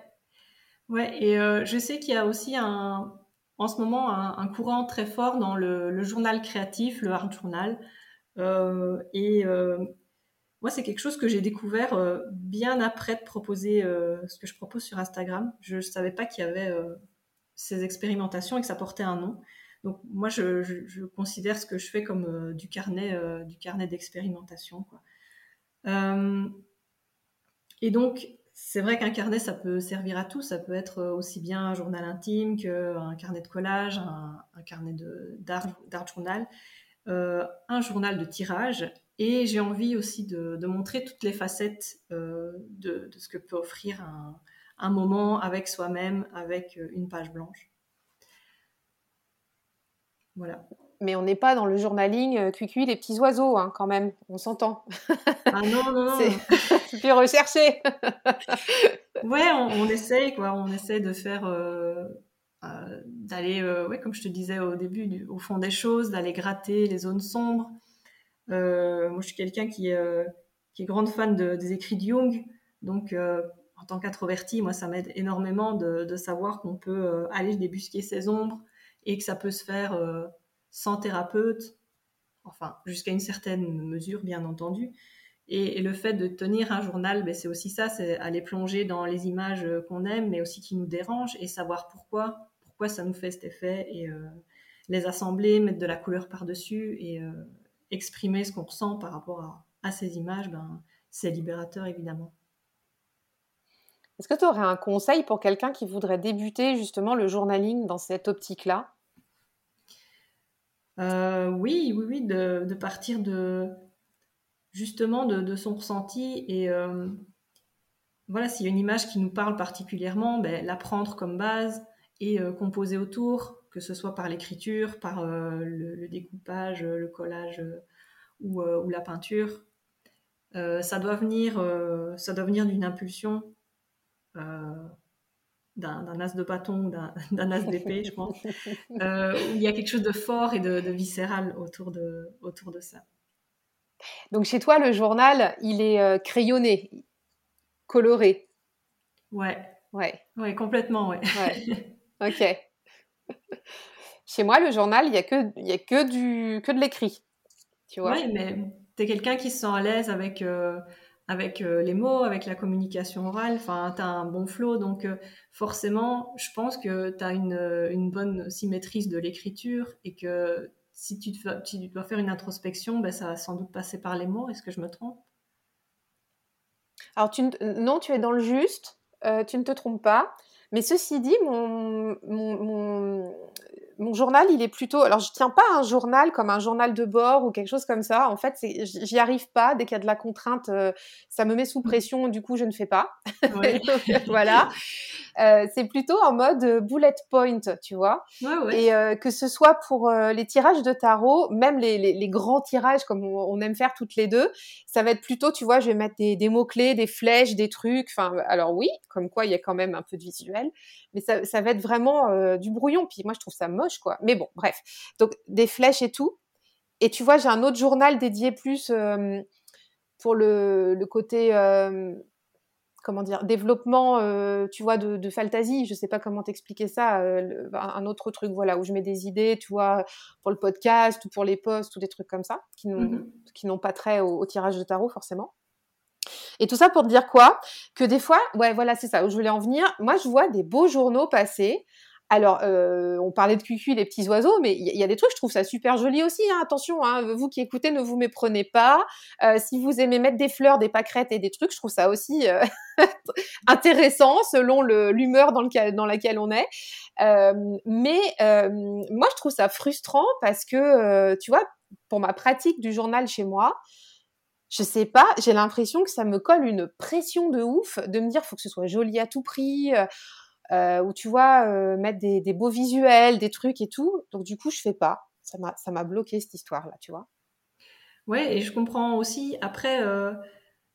ouais. Et je sais qu'il y a aussi un, en ce moment, un, courant très fort dans le, le, journal créatif, le art journal. et c'est quelque chose que j'ai découvert euh, bien après de proposer euh, ce que je propose sur Instagram. Je ne savais pas qu'il y avait euh, ces expérimentations et que ça portait un nom. Donc moi, je, considère ce que je fais comme du carnet, d'expérimentation. et donc, c'est vrai qu'un carnet, ça peut servir à tout. Ça peut être aussi bien un journal intime qu'un carnet de collage, un carnet d'art journal, un journal de tirage et j'ai envie aussi de, montrer toutes les facettes euh, de, ce que peut offrir un, moment avec soi-même, avec euh, une page blanche. Voilà. Mais on n'est pas dans le journaling euh, cuicui les petits oiseaux, hein, quand même, on s'entend. Ah non, non, non. C'est plus recherché. ouais, on, essaye, quoi. On essaie de faire. d'aller, ouais, comme je te disais au début, au fond des choses, d'aller gratter les zones sombres, moi, je suis quelqu'un qui, qui est grande fan des écrits de Jung. Donc, en tant qu'introverti, moi, ça m'aide énormément de, de savoir qu'on peut aller débusquer ses ombres et que ça peut se faire sans thérapeute, enfin, jusqu'à une certaine mesure, bien entendu. Et, le fait de tenir un journal, ben, c'est aussi ça, c'est aller plonger dans les images qu'on aime, mais aussi qui nous dérangent, et savoir pourquoi, pourquoi ça nous fait cet effet, et euh, les assembler, mettre de la couleur par-dessus, et euh, exprimer ce qu'on ressent par rapport à, à ces images, ben, c'est libérateur, évidemment. Est-ce que tu aurais un conseil pour quelqu'un qui voudrait débuter justement le journaling dans cette optique-là? Euh, Oui, oui, oui, de, de partir de, justement de, son ressenti et euh, voilà, s'il y a une image qui nous parle particulièrement, ben, la prendre comme base et euh, composer autour, que ce soit par l'écriture, par euh, le, découpage, le collage ou, la peinture. ça doit venir, ça doit venir d'une impulsion, d'un as de bâton ou d'un as d'épée, je pense. il y a quelque chose de fort et de, de viscéral autour de, autour de ça. Donc chez toi, le journal, il est euh, crayonné, coloré. Ouais. Ouais. Ouais, complètement, ouais. Ok. Chez moi, le journal, il y a que, y a que du, que de l'écrit. Tu vois. Ouais, mais tu es quelqu'un qui se sent à l'aise avec. Euh, avec euh, les mots, avec la communication orale, enfin, tu as un bon flow, donc forcément, je pense que tu as une, une bonne symétrie de l'écriture et que si tu, dois faire une introspection, ben, ça va sans doute passer par les mots. Est-ce que je me trompe? Alors, tu non, tu es dans le juste. Euh, tu ne te trompes pas. Mais ceci dit, mon, mon, mon, journal, il est plutôt. Alors, je tiens pas un journal comme un journal de bord ou quelque chose comme ça. En fait, j'y arrive pas. Dès qu'il y a de la contrainte, euh, ça me met sous mmh. pression. Du coup, je ne fais pas. voilà. Euh, c'est plutôt en mode bullet point, tu vois. Et euh, que ce soit pour euh, les tirages de tarot, même les, les, les grands tirages comme on, aime faire toutes les deux, ça va être plutôt, tu vois, je vais mettre des, des mots-clés, des flèches, des trucs. Enfin, alors oui, comme quoi il y a quand même un peu de visuel, mais ça, ça va être vraiment du brouillon. Puis moi, je trouve ça moche, quoi. Mais bon, bref. Donc des flèches et tout. Et tu vois, j'ai un autre journal dédié plus pour le, le côté comment dire, développement, euh, tu vois, de, de fantasy. Je sais pas comment t'expliquer ça. Euh, un autre truc, voilà, où je mets des idées, tu vois, pour le podcast ou pour les posts ou des trucs comme ça, qui n'ont, n'ont pas trait au, tirage de tarot forcément. Et tout ça pour te dire quoi? Que des fois, ouais, voilà, c'est ça où je voulais en venir. Moi, je vois des beaux journaux passer alors, euh, on parlait de cucu, les petits oiseaux, mais il y, a des trucs, je trouve ça super joli aussi. Hein, attention, hein, vous qui écoutez, ne vous méprenez pas. Euh, si vous aimez mettre des fleurs, des pâquerettes et des trucs, je trouve ça aussi euh, intéressant selon l'humeur dans, laquelle on est. mais moi, je trouve ça frustrant parce que, tu vois, pour ma pratique du journal chez moi, je sais pas, j'ai l'impression que ça me colle une pression de ouf de me dire faut que ce soit joli à tout prix euh, où tu vois euh, mettre des, beaux visuels, des trucs et tout. Donc du coup, je fais pas. Ça m'a ça m'a bloqué cette histoire là, tu vois. Ouais, et je comprends aussi. Après,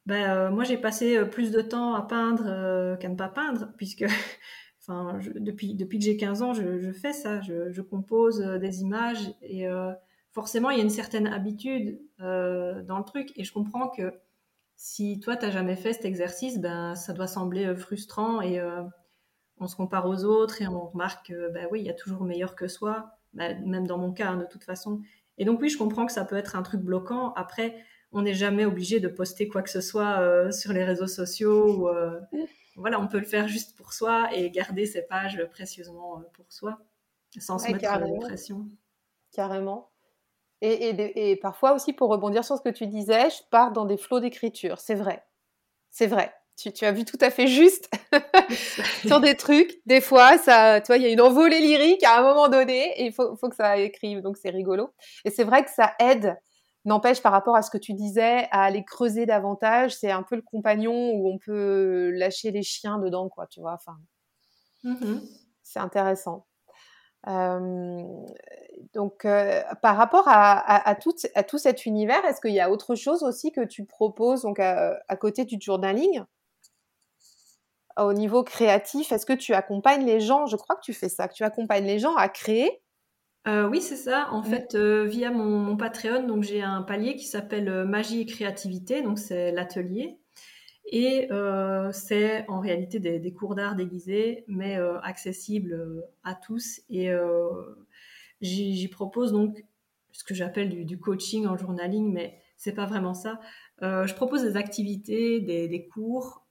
ben, moi j'ai passé plus de temps à peindre qu'à ne pas peindre, puisque enfin depuis depuis que j'ai 15 ans, je, je fais ça. Je, je compose des images et forcément il y a une certaine habitude dans le truc. Et je comprends que si toi t'as jamais fait cet exercice, ben ça doit sembler frustrant et on se compare aux autres et on remarque que, bah oui, il y a toujours meilleur que soi, bah, même dans mon cas, hein, de toute façon. Et donc, oui, je comprends que ça peut être un truc bloquant. Après, on n'est jamais obligé de poster quoi que ce soit euh, sur les réseaux sociaux. Ou, euh, voilà, on peut le faire juste pour soi et garder ses pages précieusement euh, pour soi, sans se mettre carrément. de pression. Carrément. Et, et, parfois aussi, pour rebondir sur ce que tu disais, je pars dans des flots d'écriture. C'est vrai. C'est vrai tu, as vu tout à fait juste sur des trucs. Des fois, ça, tu vois, il y a une envolée lyrique à un moment donné et il faut, faut que ça écrive. Donc, c'est rigolo. Et c'est vrai que ça aide, n'empêche, par rapport à ce que tu disais, à aller creuser davantage. C'est un peu le compagnon où on peut lâcher les chiens dedans, quoi, tu vois. Enfin, mmh c'est intéressant. Euh, donc, euh, par rapport à, à, tout, à, tout, cet univers, est-ce qu'il y a autre chose aussi que tu proposes? Donc à, à côté du journaling au niveau créatif Est-ce que tu accompagnes les gens? Je crois que tu fais ça, que tu accompagnes les gens à créer oui, c'est ça. En fait, via mon, Patreon, donc j'ai un palier qui s'appelle Magie et créativité, donc c'est l'atelier. Et c'est en réalité des, cours d'art déguisés, mais accessibles à tous. Et j'y propose donc ce que j'appelle du, coaching en journaling, mais c'est pas vraiment ça. je propose des activités, des, cours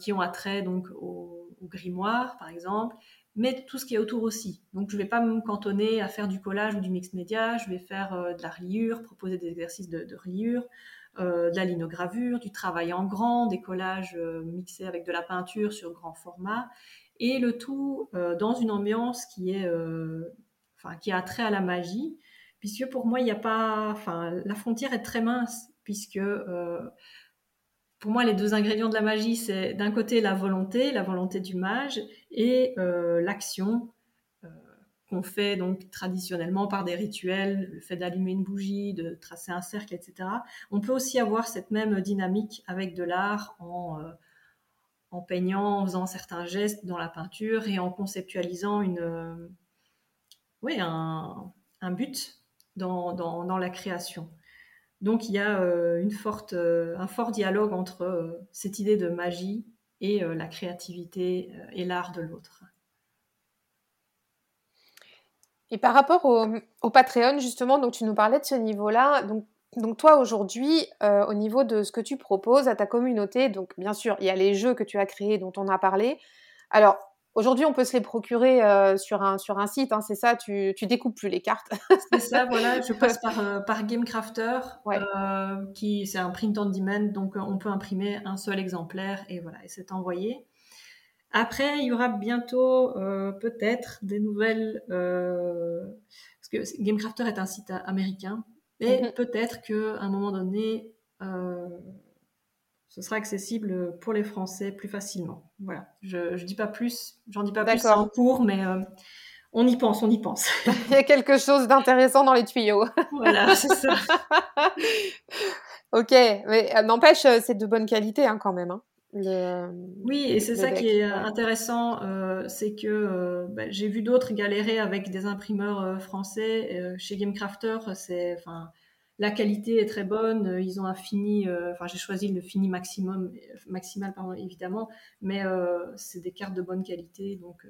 qui ont attrait donc au, grimoire, par exemple, mais tout ce qui est autour aussi. Donc je ne vais pas me cantonner à faire du collage ou du mix média, je vais faire euh, de la reliure, proposer des exercices de, de reliure, euh, de la linogravure, du travail en grand, des collages euh, mixés avec de la peinture sur grand format, et le tout dans une ambiance qui est, enfin, qui a trait à la magie, puisque pour moi il n'y a pas, enfin, la frontière est très mince, puisque pour moi, les deux ingrédients de la magie, c'est d'un côté la volonté, la volonté du mage, et euh, l'action euh, qu'on fait donc traditionnellement par des rituels, le fait d'allumer une bougie, de tracer un cercle, etc. On peut aussi avoir cette même dynamique avec de l'art en, euh, en peignant, en faisant certains gestes dans la peinture et en conceptualisant une, un, but dans la création. Donc il y a euh, une forte, euh, un fort dialogue entre euh, cette idée de magie et la créativité et l'art de l'autre. Et par rapport au, Patreon, justement, donc tu nous parlais de ce niveau-là. Donc, donc toi, aujourd'hui, au niveau de ce que tu proposes à ta communauté, donc bien sûr, il y a les jeux que tu as créés dont on a parlé. Alors, Aujourd'hui, on peut se les procurer euh, sur, un, sur un site, hein, c'est ça, tu, tu découpes plus les cartes. c'est ça, voilà, je passe par, euh, par Gamecrafter, euh, qui c'est un print on demand, donc on peut imprimer un seul exemplaire et voilà, et c'est envoyé. Après, il y aura bientôt peut-être des nouvelles, parce que Gamecrafter est un site américain, et mhm. peut-être qu'à un moment donné, ce sera accessible pour les Français plus facilement. Voilà. Je, ne dis pas plus, j'en dis pas plus en cours, mais euh, on y pense, on y pense. Il y a quelque chose d'intéressant dans les tuyaux. voilà, c'est ça. ok, mais euh, n'empêche, euh, c'est de bonne qualité hein, quand même. Hein, oui, et c'est ça qui est intéressant, c'est que bah, j'ai vu d'autres galérer avec des imprimeurs français. chez Gamecrafter, c'est, enfin, la qualité est très bonne. Euh, ils ont un fini, euh, enfin j'ai choisi le fini maximum, maximal pardon, évidemment, mais euh, c'est des cartes de bonne qualité, donc.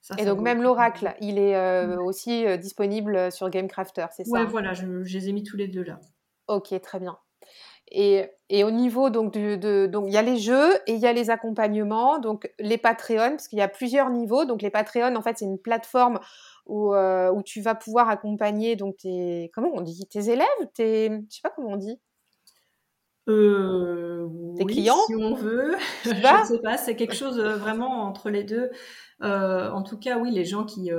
Ça, et donc même l'oracle, il est aussi disponible sur Gamecrafter, c'est ça? Ouais, voilà, je, les ai mis tous les deux là. Ok, très bien. Et, et, au niveau donc de, donc il y a les jeux et il y a les accompagnements donc les Patreons parce qu'il y a plusieurs niveaux donc les Patreons en fait c'est une plateforme où, euh, où tu vas pouvoir accompagner donc tes comment on dit tes élèves, tes je sais pas comment on dit. Euh, tes clients, si on veut. je ne sais pas, c'est quelque chose euh, vraiment entre les deux. Euh, en tout cas, oui, les gens qui,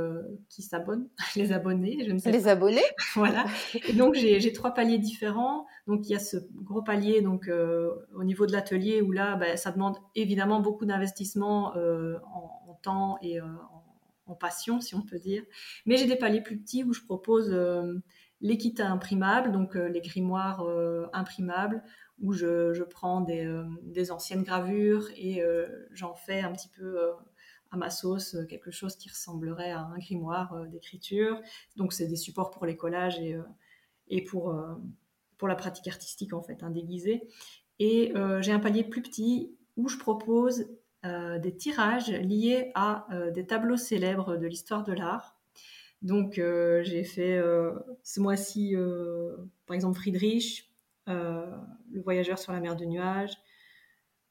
qui s'abonnent, les abonnés, je ne sais les pas. abonnés. voilà. Et donc j'ai trois paliers différents. Donc il y a ce gros palier donc au niveau de l'atelier où là, bah, ça demande évidemment beaucoup d'investissement en, en, temps et en en passion, si on peut dire. Mais j'ai des paliers plus petits où je propose euh, les kits imprimables, donc euh, les grimoires euh, imprimables, où je, prends des, anciennes gravures et j'en fais un petit peu à ma sauce quelque chose qui ressemblerait à un grimoire d'écriture. Donc c'est des supports pour les collages et, pour, pour la pratique artistique en fait, un déguisé. Et j'ai un palier plus petit où je propose des tirages liés à euh, des tableaux célèbres de l'histoire de l'art. Donc euh, j'ai fait ce mois-ci, par exemple, Friedrich, Le voyageur sur la mer de nuages.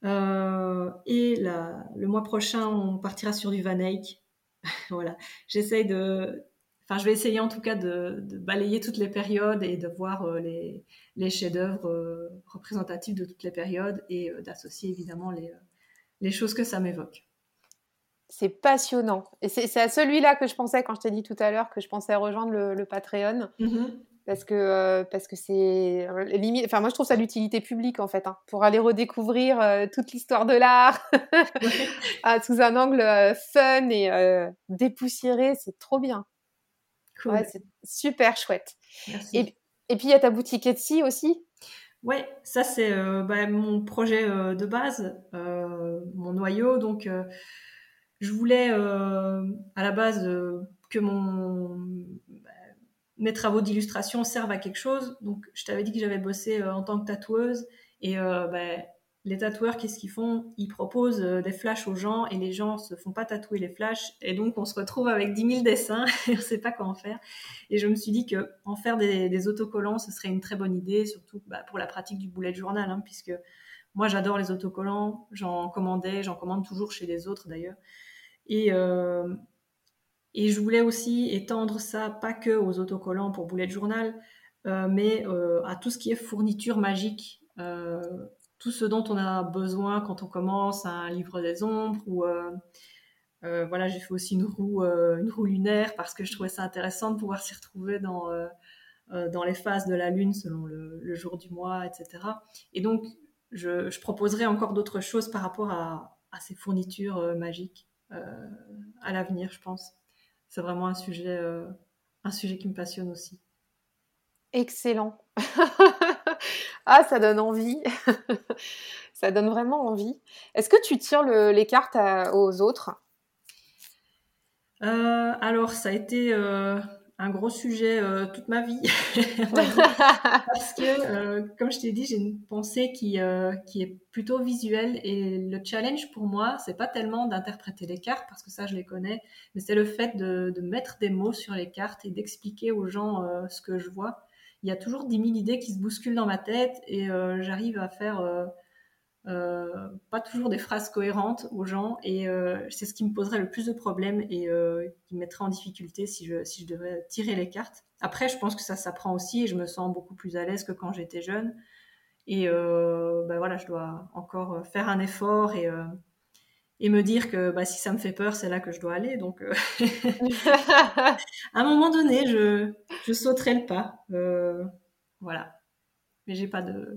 et le mois prochain, on partira sur du Van Eyck. voilà, j'essaye de, enfin, je vais essayer en tout cas de, balayer toutes les périodes et de voir les chefs-d'œuvre représentatifs de toutes les périodes et d'associer évidemment les, les choses que ça m'évoque. C'est passionnant. Et c'est à celui-là que je pensais quand je t'ai dit tout à l'heure que je pensais rejoindre le, Patreon. Mm-hmm. Parce que euh, parce que c'est limite. Enfin, moi, je trouve ça l'utilité publique en fait, hein, pour aller redécouvrir euh, toute l'histoire de l'art ah, sous un angle euh, fun et dépoussiéré. C'est trop bien. Cool. c'est super chouette. Et, et puis il y a ta boutique Etsy aussi? Ouais, ça c'est euh, bah, mon projet euh, de base, euh, mon noyau. Donc, je voulais à la base que mon mes travaux d'illustration servent à quelque chose. Donc, je t'avais dit que j'avais bossé en tant que tatoueuse. Et ben, les tatoueurs, qu'est-ce qu'ils font? Ils proposent des flashs aux gens et les gens se font pas tatouer les flashs. Et donc, on se retrouve avec 10 000 dessins et on sait pas quoi en faire. Et je me suis dit que en faire des, autocollants, ce serait une très bonne idée, surtout bah, pour la pratique du bullet journal, hein, puisque moi, j'adore les autocollants. J'en commandais, j'en commande toujours chez les autres d'ailleurs. Et, euh, je voulais aussi étendre ça, pas que aux autocollants pour Bullet Journal, euh, mais euh, à tout ce qui est fourniture magique, tout ce dont on a besoin quand on commence un livre des ombres ou voilà, j'ai fait aussi une roue, lunaire parce que je trouvais ça intéressant de pouvoir s'y retrouver dans, dans les phases de la lune selon le, jour du mois, etc. Et donc, je, je proposerai encore d'autres choses par rapport à, à ces fournitures magiques. Euh, à l'avenir, je pense. C'est vraiment un sujet, euh, un sujet qui me passionne aussi. Excellent. ah, ça donne envie. ça donne vraiment envie. Est-ce que tu tires les cartes aux autres? Euh, Alors, ça a été un gros sujet euh, toute ma vie. Parce que, euh, comme je t'ai dit, j'ai une pensée qui, euh, qui est plutôt visuelle et le challenge pour moi, c'est pas tellement d'interpréter les cartes, parce que ça, je les connais, mais c'est le fait de, de, mettre des mots sur les cartes et d'expliquer aux gens ce que je vois. Il y a toujours 10 000 idées qui se bousculent dans ma tête et j'arrive à faire euh, pas toujours des phrases cohérentes aux gens et euh, c'est ce qui me poserait le plus de problèmes et euh, qui me mettrait en difficulté si je, si je devais tirer les cartes. Après, je pense que ça s'apprend aussi et je me sens beaucoup plus à l'aise que quand j'étais jeune. Et ben voilà, je dois encore faire un effort et, et me dire que bah, si ça me fait peur, c'est là que je dois aller. Donc, à un moment donné, je, je sauterai le pas. voilà. Mais j'ai pas de,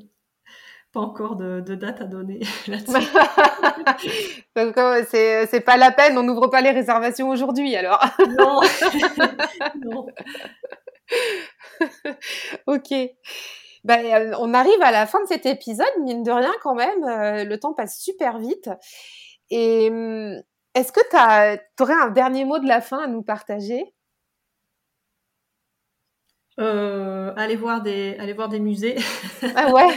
pas encore de, date à donner là-dessus. c'est pas la peine, on n'ouvre pas les réservations aujourd'hui alors. non. non. ok. Ben, on arrive à la fin de cet épisode, mine de rien quand même, euh, le temps passe super vite. Et hum, est-ce que tu aurais un dernier mot de la fin à nous partager? Euh, aller voir des aller voir des musées. Ah ouais.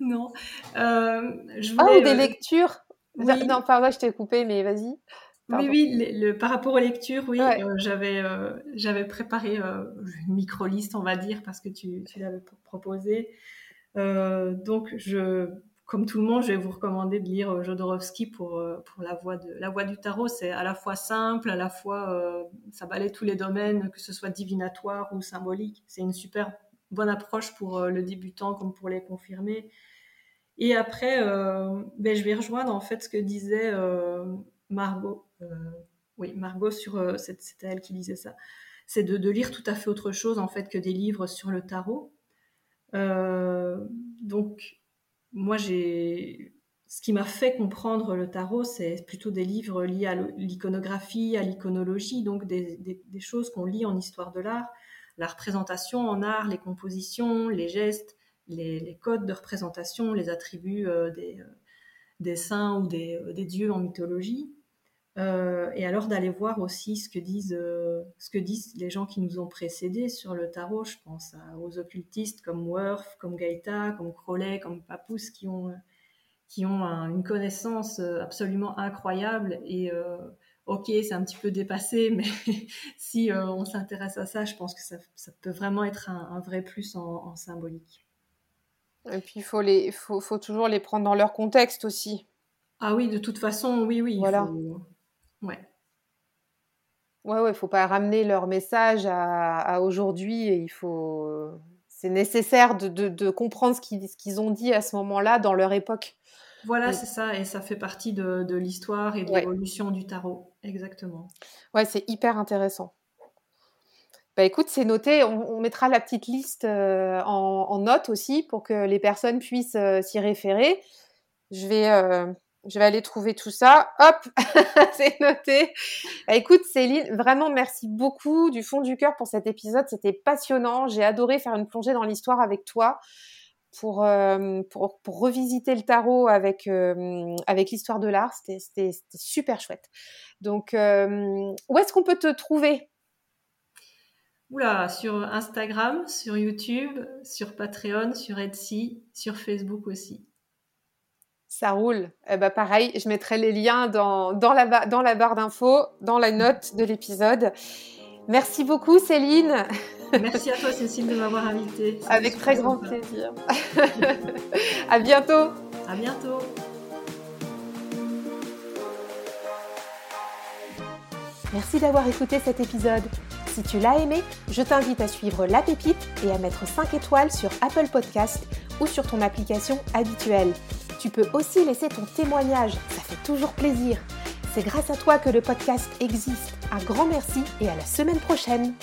non. Euh, je ah, voulais, ah, des euh, lectures. Non, pardon, je t'ai coupé, mais vas-y. Oui, oui, le, par rapport aux lectures, oui, j'avais j'avais préparé une micro-liste, on va dire, parce que tu, tu l'avais proposé. donc, je comme tout le monde, je vais vous recommander de lire euh, Jodorowsky pour, euh, pour la, voie de, la voie du tarot. C'est à la fois simple, à la fois euh, ça balaye tous les domaines, que ce soit divinatoire ou symbolique. C'est une super bonne approche pour le débutant comme pour les confirmés. Et après, ben, je vais rejoindre en fait ce que disait Margot. oui, Margot sur c'était elle qui disait ça. C'est de, de, lire tout à fait autre chose en fait que des livres sur le tarot. donc moi, j'ai ce qui m'a fait comprendre le tarot, c'est plutôt des livres liés à l'iconographie, à l'iconologie, donc des, choses qu'on lit en histoire de l'art, la représentation en art, les compositions, les gestes, les, codes de représentation, les attributs euh, des, euh, des, saints ou des, euh, des, dieux en mythologie. Euh, et alors d'aller voir aussi ce que disent euh, ce que disent les gens qui nous ont précédés sur le tarot. Je pense aux occultistes comme Worth, comme Gaïta, comme Crowley, comme Papous qui ont qui ont une connaissance euh, absolument incroyable et ok c'est un petit peu dépassé mais si on s'intéresse à ça je pense que ça, ça peut vraiment être un, vrai plus en, symbolique et puis il faut les faut, faut, toujours les prendre dans leur contexte aussi ah oui de toute façon oui oui voilà. Ouais. Ouais, ouais, faut pas ramener leur message à, aujourd'hui il faut. C'est nécessaire de, de, comprendre ce qu'ils, ont dit à ce moment-là dans leur époque. Voilà, c'est ça, et ça fait partie de, de l'histoire et de l'évolution du tarot, exactement. Ouais, c'est hyper intéressant. Bah écoute, c'est noté, on, mettra la petite liste euh, en, en, note aussi pour que les personnes puissent euh, s'y référer. Je vais, euh, je vais aller trouver tout ça. Hop, c'est noté. Bah, écoute, Céline, vraiment merci beaucoup du fond du cœur pour cet épisode. C'était passionnant. J'ai adoré faire une plongée dans l'histoire avec toi pour, euh, revisiter le tarot avec, euh, avec l'histoire de l'art. C'était super chouette. Donc, euh, où est-ce qu'on peut te trouver? Oula, sur Instagram, sur YouTube, sur Patreon, sur Etsy, sur Facebook aussi. Ça roule. Eh ben pareil, je mettrai les liens dans, dans, la, dans la barre d'infos, dans la note de l'épisode. Merci beaucoup Céline. Merci à toi Cécile de m'avoir invitée. Avec très grand plaisir. à bientôt. À bientôt. Merci d'avoir écouté cet épisode. Si tu l'as aimé, je t'invite à suivre La Pépite et à mettre 5 étoiles sur Apple Podcast ou sur ton application habituelle. Tu peux aussi laisser ton témoignage, ça fait toujours plaisir. C'est grâce à toi que le podcast existe. Un grand merci et à la semaine prochaine.